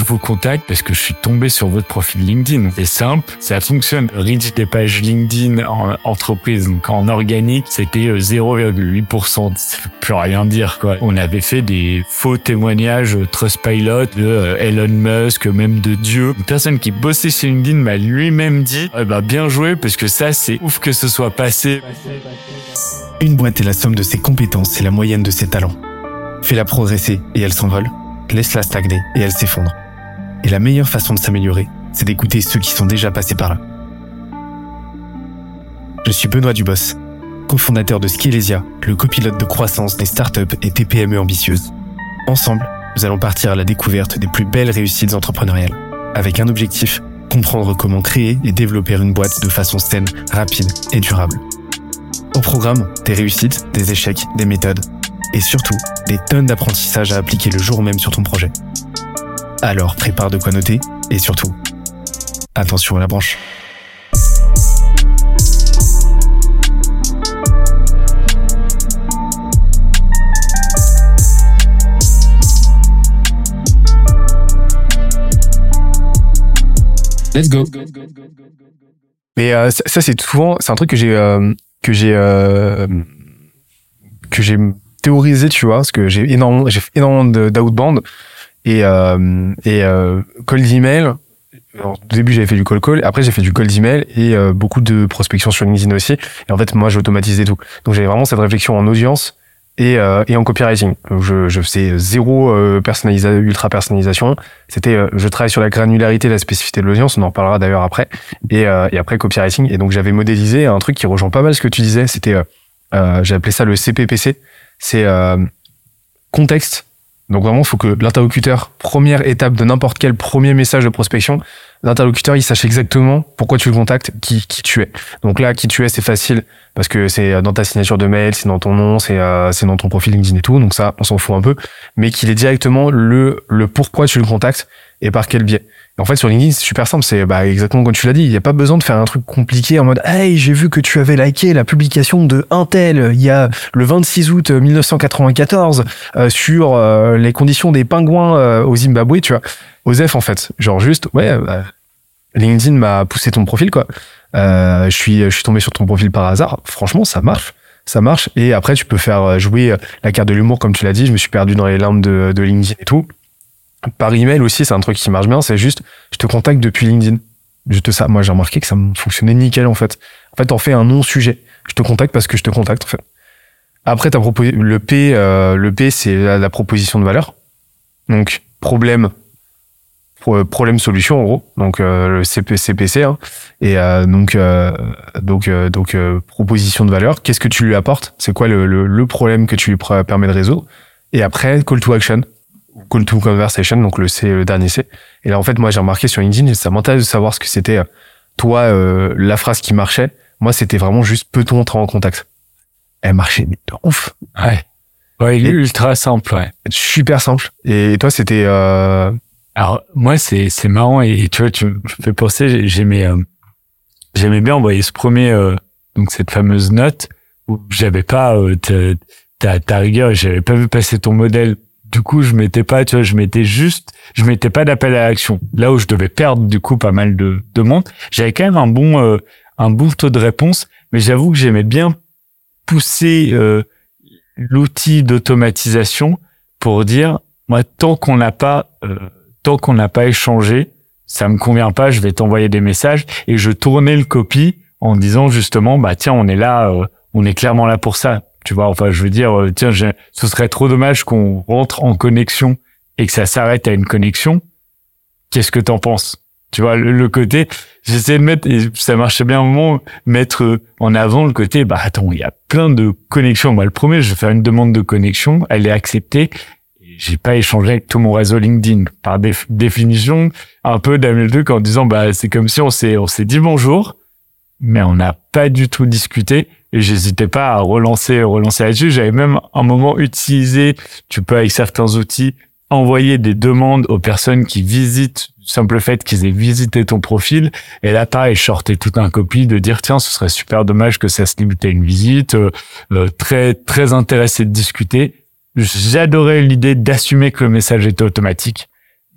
je vous contacte parce que je suis tombé sur votre profil LinkedIn. C'est simple, ça fonctionne. Reach des pages LinkedIn en entreprise, donc en organique, c'était 0,8%. Ça veut plus rien dire, quoi. On avait fait des faux témoignages Trustpilot de euh, Elon Musk, même de Dieu. Une personne qui bossait chez LinkedIn m'a lui-même dit, eh ben, bien joué parce que ça, c'est ouf que ce soit passé. Une boîte est la somme de ses compétences et la moyenne de ses talents. Fais-la progresser et elle s'envole. Laisse-la stagner et elle s'effondre. Et la meilleure façon de s'améliorer, c'est d'écouter ceux qui sont déjà passés par là. Je suis Benoît Dubos, cofondateur de Skillesia, le copilote de croissance des startups et TPME ambitieuses. Ensemble, nous allons partir à la découverte des plus belles réussites entrepreneuriales, avec un objectif, comprendre comment créer et développer une boîte de façon saine, rapide et durable. Au programme, des réussites, des échecs, des méthodes, et surtout, des tonnes d'apprentissages à appliquer le jour même sur ton projet. Alors prépare de quoi noter, et surtout, attention à la branche. Let's go. Mais euh, ça, ça, c'est souvent, c'est un truc que j'ai euh, que j'ai euh, que j'ai théorisé, tu vois, parce que j'ai énormément, j'ai fait énormément d'outbound et euh, et euh, cold email. Alors, au début, j'avais fait du cold call, après j'ai fait du cold email et euh, beaucoup de prospection sur LinkedIn aussi. Et en fait, moi, j'ai automatisé tout. Donc, j'avais vraiment cette réflexion en audience et euh, et en copywriting. Je je faisais zéro euh, personnalisation, ultra personnalisation. C'était, euh, je travaille sur la granularité, la spécificité de l'audience. On en reparlera d'ailleurs après. Et et après copywriting. Et donc, j'avais modélisé un truc qui rejoint pas mal ce que tu disais. C'était, j'ai appelé ça le CPPC c'est contexte. Donc vraiment, il faut que l'interlocuteur, première étape de n'importe quel premier message de prospection, l'interlocuteur, il sache exactement pourquoi tu le contactes, qui, qui tu es. Donc là, qui tu es, c'est facile parce que c'est dans ta signature de mail, c'est dans ton nom, c'est euh, c'est dans ton profil LinkedIn et tout. Donc ça, on s'en fout un peu. Mais qu'il ait directement le, le pourquoi tu le contactes et par quel biais. En fait, sur LinkedIn, c'est super simple. C'est bah, exactement comme tu l'as dit. Il n'y a pas besoin de faire un truc compliqué en mode Hey, j'ai vu que tu avais liké la publication de Intel il y a le 26 août 1994 euh, sur euh, les conditions des pingouins euh, au Zimbabwe, tu vois. Osef, en fait. Genre juste, ouais, bah, LinkedIn m'a poussé ton profil, quoi. Euh, je suis, je suis tombé sur ton profil par hasard. Franchement, ça marche. Ça marche. Et après, tu peux faire jouer la carte de l'humour, comme tu l'as dit. Je me suis perdu dans les limbes de, de LinkedIn et tout. Par email aussi, c'est un truc qui marche bien. C'est juste, je te contacte depuis LinkedIn. Juste ça. Moi, j'ai remarqué que ça fonctionnait nickel, en fait. En fait, on fait un non-sujet. Je te contacte parce que je te contacte, en fait. Après, t'as proposé le P, euh, le P, c'est la, la proposition de valeur. Donc, problème, pro- problème solution en gros. Donc, euh, le CP, CPC. hein. Et euh, donc, euh, donc, euh, donc, euh, proposition de valeur. Qu'est-ce que tu lui apportes? C'est quoi le, le, le problème que tu lui permets de résoudre? Et après, call to action, call to conversation. Donc, le C, le dernier C. Et là, en fait, moi, j'ai remarqué sur LinkedIn, ça m'intéresse de savoir ce que c'était. euh, Toi, euh, la phrase qui marchait. Moi, c'était vraiment juste peut-on entrer en contact? Elle marchait mais de ouf. Ouais. Ouais, il est ultra simple, ouais. super simple. Et toi, c'était euh... Alors moi c'est c'est marrant et tu vois tu me fais penser j'ai- j'aimais euh, j'aimais bien envoyer ce premier euh, donc cette fameuse note où j'avais pas euh, ta, ta ta rigueur j'avais pas vu passer ton modèle du coup je mettais pas tu vois je mettais juste je mettais pas d'appel à l'action. Là où je devais perdre du coup pas mal de de monde. J'avais quand même un bon euh, un bon taux de réponse mais j'avoue que j'aimais bien pousser euh, l'outil d'automatisation pour dire moi tant qu'on n'a pas euh, tant qu'on n'a pas échangé, ça me convient pas, je vais t'envoyer des messages. Et je tournais le copie en disant justement bah tiens on est là, euh, on est clairement là pour ça, tu vois. Enfin je veux dire euh, tiens ce serait trop dommage qu'on rentre en connexion et que ça s'arrête à une connexion. Qu'est-ce que t'en penses? Tu vois le, le côté j'essaie de mettre et ça marchait bien un moment mettre en avant le côté bah attends il y a plein de connexions. Moi le premier je vais faire une demande de connexion, elle est acceptée j'ai pas échangé avec tout mon réseau LinkedIn par déf- définition un peu le truc en disant bah c'est comme si on s'est on s'est dit bonjour mais on n'a pas du tout discuté et j'hésitais pas à relancer relancer là-dessus. J'avais même un moment utilisé tu peux avec certains outils envoyer des demandes aux personnes qui visitent simple fait qu'ils aient visité ton profil. Et là pareil sortais tout un copie de dire tiens ce serait super dommage que ça se limite à une visite euh, euh, très très intéressé de discuter. J'adorais l'idée d'assumer que le message était automatique,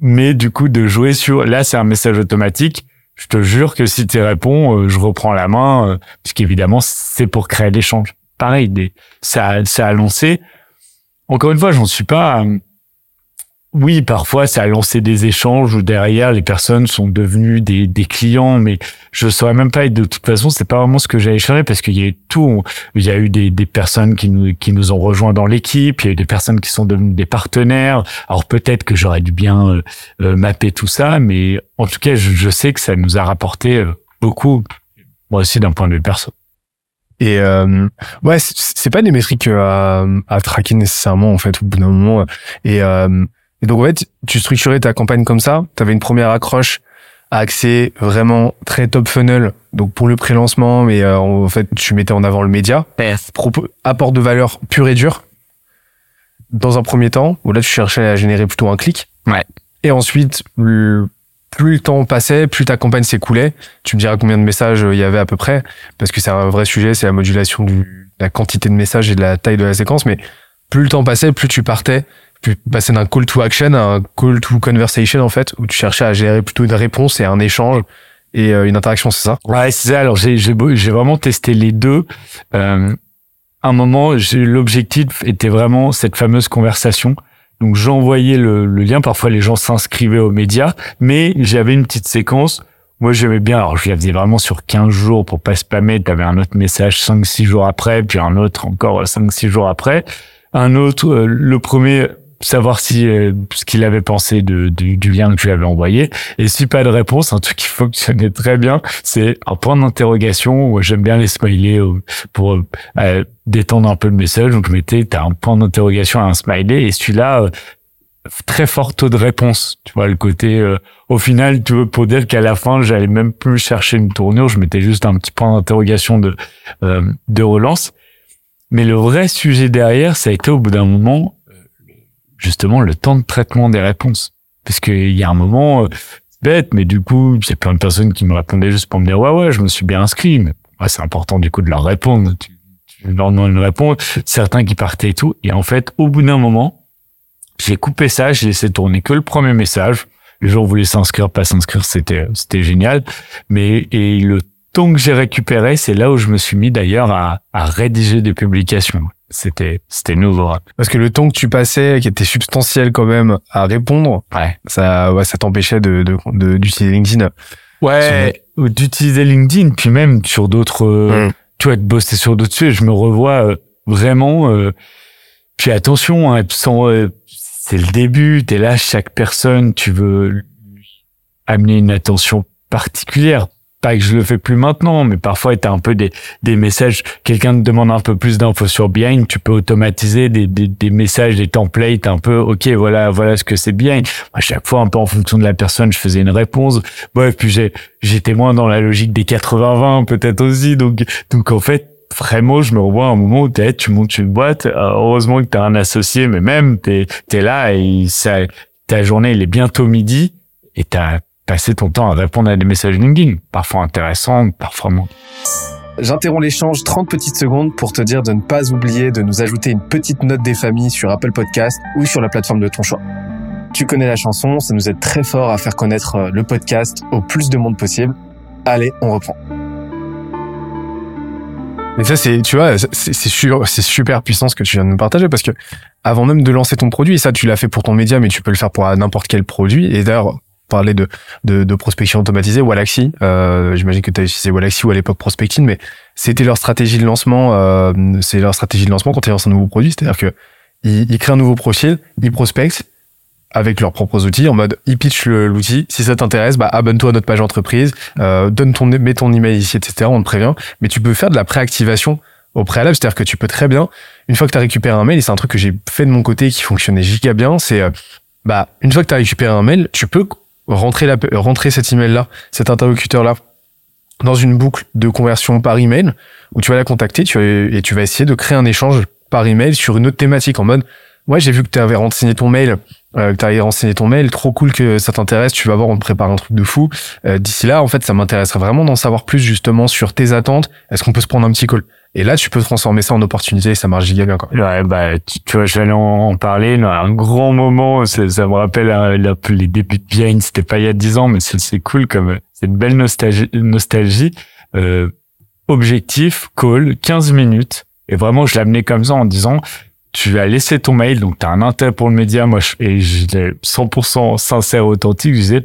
mais du coup de jouer sur là c'est un message automatique je te jure que si tu réponds euh, je reprends la main euh, puisqu'évidemment c'est pour créer l'échange. Pareil des ça ça a lancé. Encore une fois j'en suis pas euh, oui, parfois ça a lancé des échanges où derrière les personnes sont devenues des, des clients, mais je saurais même pas. Et de toute façon, c'est pas vraiment ce que j'allais chercher parce qu'il y a eu tout. Il y a eu des, des personnes qui nous qui nous ont rejoints dans l'équipe. Il y a eu des personnes qui sont devenues des partenaires. Alors peut-être que j'aurais dû bien euh, euh, mapper tout ça, mais en tout cas, je, je, sais que ça nous a rapporté euh, beaucoup. Moi aussi, d'un point de vue perso. Et euh, ouais, c'est pas des métriques à, à traquer nécessairement en fait au bout d'un moment. Et euh, et donc en fait, tu structurais ta campagne comme ça. Tu avais une première accroche à accès vraiment très top funnel, donc pour le pré-lancement, mais euh, en fait tu mettais en avant le média. apport de valeur pur et dur. Dans un premier temps, où là tu cherchais à générer plutôt un clic. Ouais. Et ensuite, plus le temps passait, plus ta campagne s'écoulait. Tu me diras combien de messages euh, il y avait à peu près, parce que c'est un vrai sujet, c'est la modulation de la quantité de messages et de la taille de la séquence, mais plus le temps passait, plus tu partais tu passais d'un call to action à un call to conversation en fait, où tu cherchais à gérer plutôt une réponse et un échange et euh, une interaction, c'est ça? Ouais, c'est ça. Alors j'ai j'ai vraiment testé les deux. Euh, un moment, l'objectif était vraiment cette fameuse conversation. Donc j'envoyais le, le lien. Parfois les gens s'inscrivaient aux médias, mais j'avais une petite séquence. Moi j'aimais bien. Alors je la faisais vraiment sur 15 jours pour pas spammer. T'avais un autre message 5-6 jours après, puis un autre encore 5-6 jours après. Un autre, euh, le premier savoir si euh, ce qu'il avait pensé de, du lien que je lui avais envoyé. Et si pas de réponse, un truc qui fonctionnait très bien, c'est un point d'interrogation. J'aime bien les smileys euh, pour euh, détendre un peu le message. Donc je mettais, t'as un point d'interrogation à un smiley et celui-là très fort taux de réponse. Tu vois le côté. au final, tu veux pour dire qu'à la fin, j'allais même plus chercher une tournure. Je mettais juste un petit point d'interrogation de de relance. Mais le vrai sujet derrière, ça a été au bout d'un moment justement le temps de traitement des réponses. Parce qu'il y a un moment, euh, bête, mais du coup, il plein de personnes qui me répondaient juste pour me dire, ouais, ouais, je me suis bien inscrit. Mais c'est important du coup de leur répondre. Tu leur demandes une réponse. Certains qui partaient et tout. Et en fait, au bout d'un moment, j'ai coupé ça, j'ai laissé tourner que le premier message. Les gens voulaient s'inscrire, pas s'inscrire, c'était, c'était génial. Mais, et le temps que j'ai récupéré, c'est là où je me suis mis d'ailleurs à, à rédiger des publications c'était c'était nouveau. Parce que le temps que tu passais, qui était substantiel quand même à répondre, ouais. ça ouais, ça t'empêchait de d'utiliser de, LinkedIn. Ouais, d'utiliser LinkedIn, puis même sur d'autres, euh, mm. tu vois, de bosser sur d'autres sujets. Je me revois euh, vraiment. Euh, puis attention, hein, c'est le début. T'es là, chaque personne, tu veux amener une attention particulière pas que je le fais plus maintenant, mais parfois tu as un peu des, des messages, quelqu'un te demande un peu plus d'infos sur Behind, tu peux automatiser des, des, des, messages, des templates un peu, ok, voilà, voilà ce que c'est Behind. À chaque fois, un peu en fonction de la personne, je faisais une réponse. Bref, puis j'ai, j'étais moins dans la logique des 80-20 peut-être aussi, donc, donc en fait, vraiment, je me revois un moment où es, tu montes une boîte, heureusement que tu as un associé, mais même, tu es, là et ça, ta journée, il est bientôt midi et t'as passer ton temps à répondre à des messages LinkedIn, parfois intéressants, parfois moins. J'interromps l'échange 30 petites secondes pour te dire de ne pas oublier de nous ajouter une petite note des familles sur Apple Podcast ou sur la plateforme de ton choix. Tu connais la chanson, ça nous aide très fort à faire connaître euh, le podcast au plus de monde possible. Allez, on reprend. Mais ça, c'est, tu vois, c'est super, c'est super puissant ce que tu viens de nous partager parce que avant même de lancer ton produit, et ça, tu l'as fait pour ton média, mais tu peux le faire pour n'importe quel produit. Et d'ailleurs, parler de, de, de prospection automatisée, Walaxy, euh, j'imagine que tu as utilisé Walaxy ou à l'époque Prospecting, mais c'était leur stratégie de lancement, euh, c'est leur stratégie de lancement quand ils lancent un nouveau produit, c'est-à-dire que ils, créent un nouveau profil, ils prospectent avec leurs propres outils en mode ils pitchent l'outil. Si ça t'intéresse bah abonne-toi à notre page entreprise euh, donne ton mets ton email ici etc on te prévient. Mais tu peux faire de la préactivation au préalable c'est-à-dire que tu peux très bien une fois que tu as récupéré un mail et c'est un truc que j'ai fait de mon côté qui fonctionnait giga bien c'est euh, bah une fois que tu as récupéré un mail tu peux rentrer, la, rentrer cet email-là, cet interlocuteur-là, dans une boucle de conversion par email, où tu vas la contacter tu et tu vas essayer de créer un échange par email sur une autre thématique en mode ouais j'ai vu que tu avais renseigné ton mail euh, que tu avais renseigné ton mail trop cool que ça t'intéresse tu vas voir on te prépare un truc de fou. Euh, d'ici là en fait ça m'intéresserait vraiment d'en savoir plus justement sur tes attentes. Est-ce qu'on peut se prendre un petit call? Et là, tu peux transformer ça en opportunité et ça marche giga bien, quoi. Ouais, bah, tu, tu vois, j'allais en, parler. un grand moment, ça, me rappelle hein, les débuts de Bien. C'était pas il y a dix ans, mais c'est cool comme c'est une belle nostalgie. nostalgie. Euh, objectif, call, 15 minutes. Et vraiment, je l'amenais comme ça en disant, tu as laissé ton mail, donc tu as un intérêt pour le média. Moi, je, et j'étais 100% sincère, authentique. Je disais,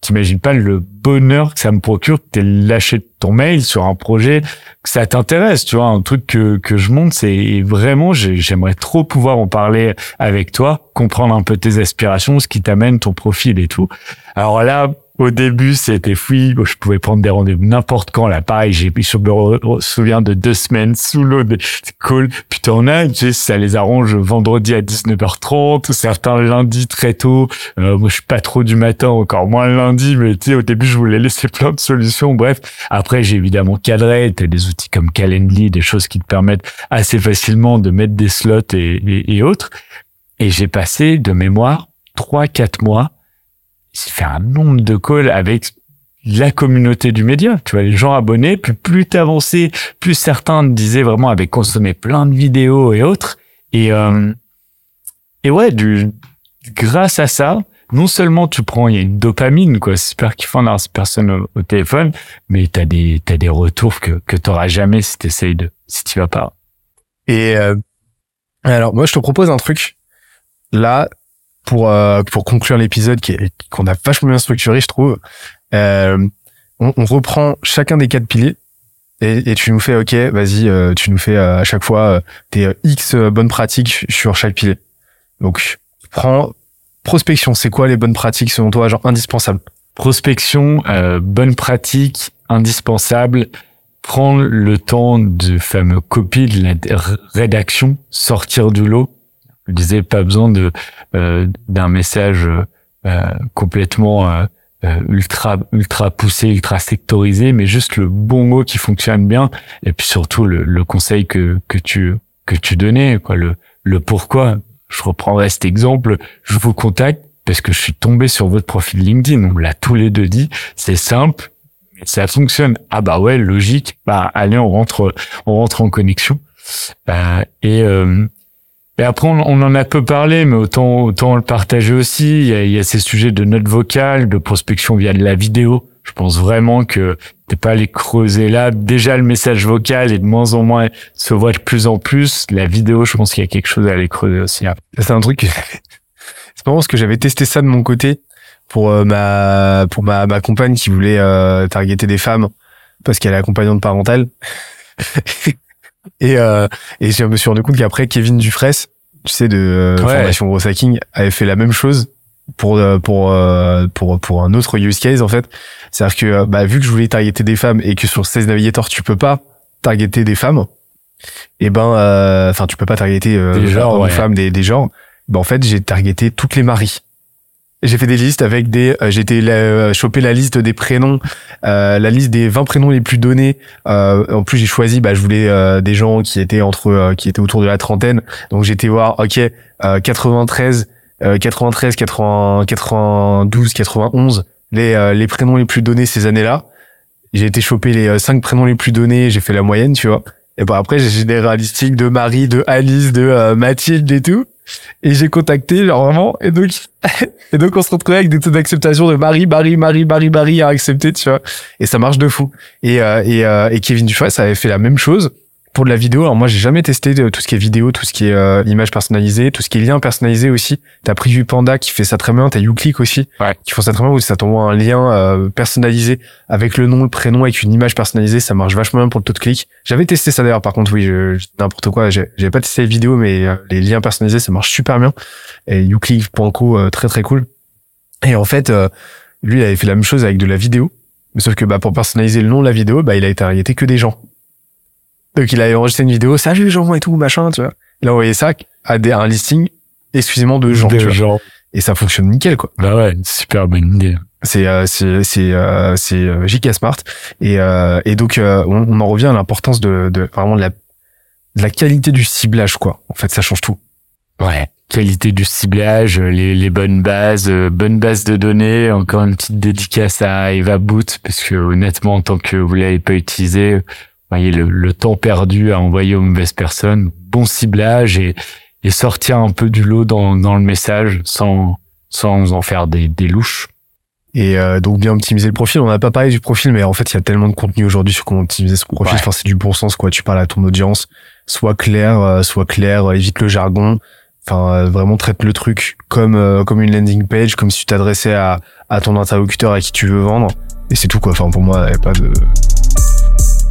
t'imagines pas le bonheur que ça me procure que t'aies lâché ton mail sur un projet, que ça t'intéresse, tu vois, un truc que, que je monte, c'est vraiment, j'ai- j'aimerais trop pouvoir en parler avec toi, comprendre un peu tes aspirations, ce qui t'amène, ton profil et tout. Alors là, au début, c'était fouille. Je pouvais prendre des rendez-vous n'importe quand. Là, pareil, j'ai, je me souviens de deux semaines sous l'eau. C'est cool. Puis t'en as, tu sais, ça les arrange vendredi à 19h30, certains lundi très tôt. Euh, moi, je suis pas trop du matin, encore moins lundi, mais tu sais, au début, je voulais laisser plein de solutions. Bref, après, j'ai évidemment cadré. T'as des outils comme Calendly, des choses qui te permettent assez facilement de mettre des slots et autres. Et j'ai passé de mémoire trois, quatre mois j'ai fait un nombre de calls avec la communauté du média, tu vois, les gens abonnés, puis plus t'avançais, plus certains disaient vraiment avaient consommé plein de vidéos et autres. Et, euh, et ouais, du, grâce à ça, non seulement tu prends, il y a une dopamine, quoi, c'est super kiffant d'avoir cette personne au, au téléphone, mais t'as des, t'as des retours que, que t'auras jamais si t'essayes de, si tu vas pas. Et euh, alors, moi, je te propose un truc. Là, pour euh, pour conclure l'épisode qui est- qu'on a vachement bien structuré, je trouve. Euh, on, on reprend chacun des quatre piliers et, et tu nous fais, ok, vas-y, euh, tu nous fais euh, à chaque fois euh, tes euh, X bonnes pratiques sur chaque pilier. Donc, prends prospection. C'est quoi les bonnes pratiques selon toi, genre indispensables? Prospection, bonne pratique, indispensable. Prendre le temps de fameux copie de la rédaction, sortir du lot. Je disais pas besoin de euh, d'un message euh, complètement euh, euh, ultra ultra poussé, ultra sectorisé, mais juste le bon mot qui fonctionne bien. Et puis surtout le, le conseil que que tu que tu donnais, quoi, le le pourquoi. Je reprendrai cet exemple. Je vous contacte parce que je suis tombé sur votre profil LinkedIn. On l'a tous les deux dit. C'est simple, ça fonctionne. Ah bah ouais, logique. Bah allez, on rentre, on rentre en connexion. Euh, et et après, on, on en a peu parlé, mais autant autant le partager aussi. Il y a, il y a ces sujets de notes vocales, de prospection via de la vidéo. Je pense vraiment que t'es pas allé creuser là. Déjà, le message vocal est de moins en moins se voit de plus en plus. La vidéo, je pense qu'il y a quelque chose à aller creuser aussi. Ça, C'est un truc. c'est marrant parce que j'avais testé ça de mon côté pour euh, ma pour ma, ma compagne qui voulait euh, targeter des femmes parce qu'elle est accompagnante parentale. et euh, et je me suis rendu compte qu'après Kevin Dufresne, tu sais de euh, Ouais. formation Gros Hacking, avait fait la même chose pour euh, pour euh, pour pour un autre use case en fait. C'est-à-dire que euh, bah vu que je voulais targeter des femmes et que sur 16 Navigator tu peux pas targeter des femmes, et ben euh, enfin tu peux pas targeter euh, Des genres, femmes des des genres. Ben en fait, j'ai targeté toutes les maris. J'ai fait des listes avec des euh, j'ai été la- euh, choper la liste des prénoms, euh, la liste des 20 prénoms les plus donnés. Euh, en plus, j'ai choisi bah je voulais euh, des gens qui étaient entre euh, qui étaient autour de la trentaine. Donc été voir OK, euh, 93 euh, 93 80 92 91 les les prénoms les plus donnés ces années-là. J'ai été choper les euh, cinq prénoms les plus donnés, j'ai fait la moyenne, tu vois. Et bon après j'ai un listing de Marie, de Alice, de Mathilde et tout. Et j'ai contacté genre vraiment et donc et donc on se retrouvait avec des taux d'acceptation de Marie, Marie, Marie, Marie, Marie à accepter, tu vois. Et ça marche de fou. Et euh, et, euh, et Kevin Dufresne avait fait la même chose pour de la vidéo. Alors moi j'ai jamais testé tout ce qui est vidéo, tout ce qui est euh, image personnalisée, tout ce qui est lien personnalisé aussi. T'as Preview Panda qui fait ça très bien, t'as YouClick aussi Ouais. qui font ça très bien où ça t'envoie un lien euh, personnalisé avec le nom, le prénom, avec une image personnalisée. Ça marche vachement bien pour le taux de clic. J'avais testé ça d'ailleurs. Par contre, oui, je, je- n'importe quoi. J'ai j'avais pas testé les vidéos, mais euh, les liens personnalisés, ça marche super bien. Et YouClick.co, euh, très très cool. Et en fait, euh, lui, il avait fait la même chose avec de la vidéo. Mais sauf que bah, pour personnaliser le nom de la vidéo, bah, il a été arrêté que des gens. Donc il a enregistré une vidéo, salut gens et tout, machin, tu vois. Il a envoyé ça à, des, à un listing exclusivement de gens, De genre. Et ça fonctionne nickel, quoi. Bah ouais, super bonne idée. C'est euh, c'est c'est euh, c'est euh, Smart et euh, et donc euh, on, on en revient à l'importance de, de vraiment de la de la qualité du ciblage quoi. En fait, ça change tout. Ouais. Qualité du ciblage, les, les bonnes bases, euh, bonnes bases de données. Encore une petite dédicace à Eva Boot, parce que honnêtement, en tant que vous l'avez pas utilisé, voyez, le, le, temps perdu à envoyer aux mauvaises personnes, bon ciblage et, et sortir un peu du lot dans, dans le message sans, sans en faire des, des louches. Et euh, donc bien optimiser le profil. On n'a pas parlé du profil, mais en fait, il y a tellement de contenu aujourd'hui sur comment optimiser son profil. Enfin, c'est du bon sens, quoi. Tu parles à ton audience, soit clair, euh, soit clair, évite le jargon. Enfin, vraiment traite le truc comme comme une landing page, comme si tu t'adressais à à ton interlocuteur à qui tu veux vendre. Et c'est tout, quoi. Enfin, pour moi, il n'y a pas de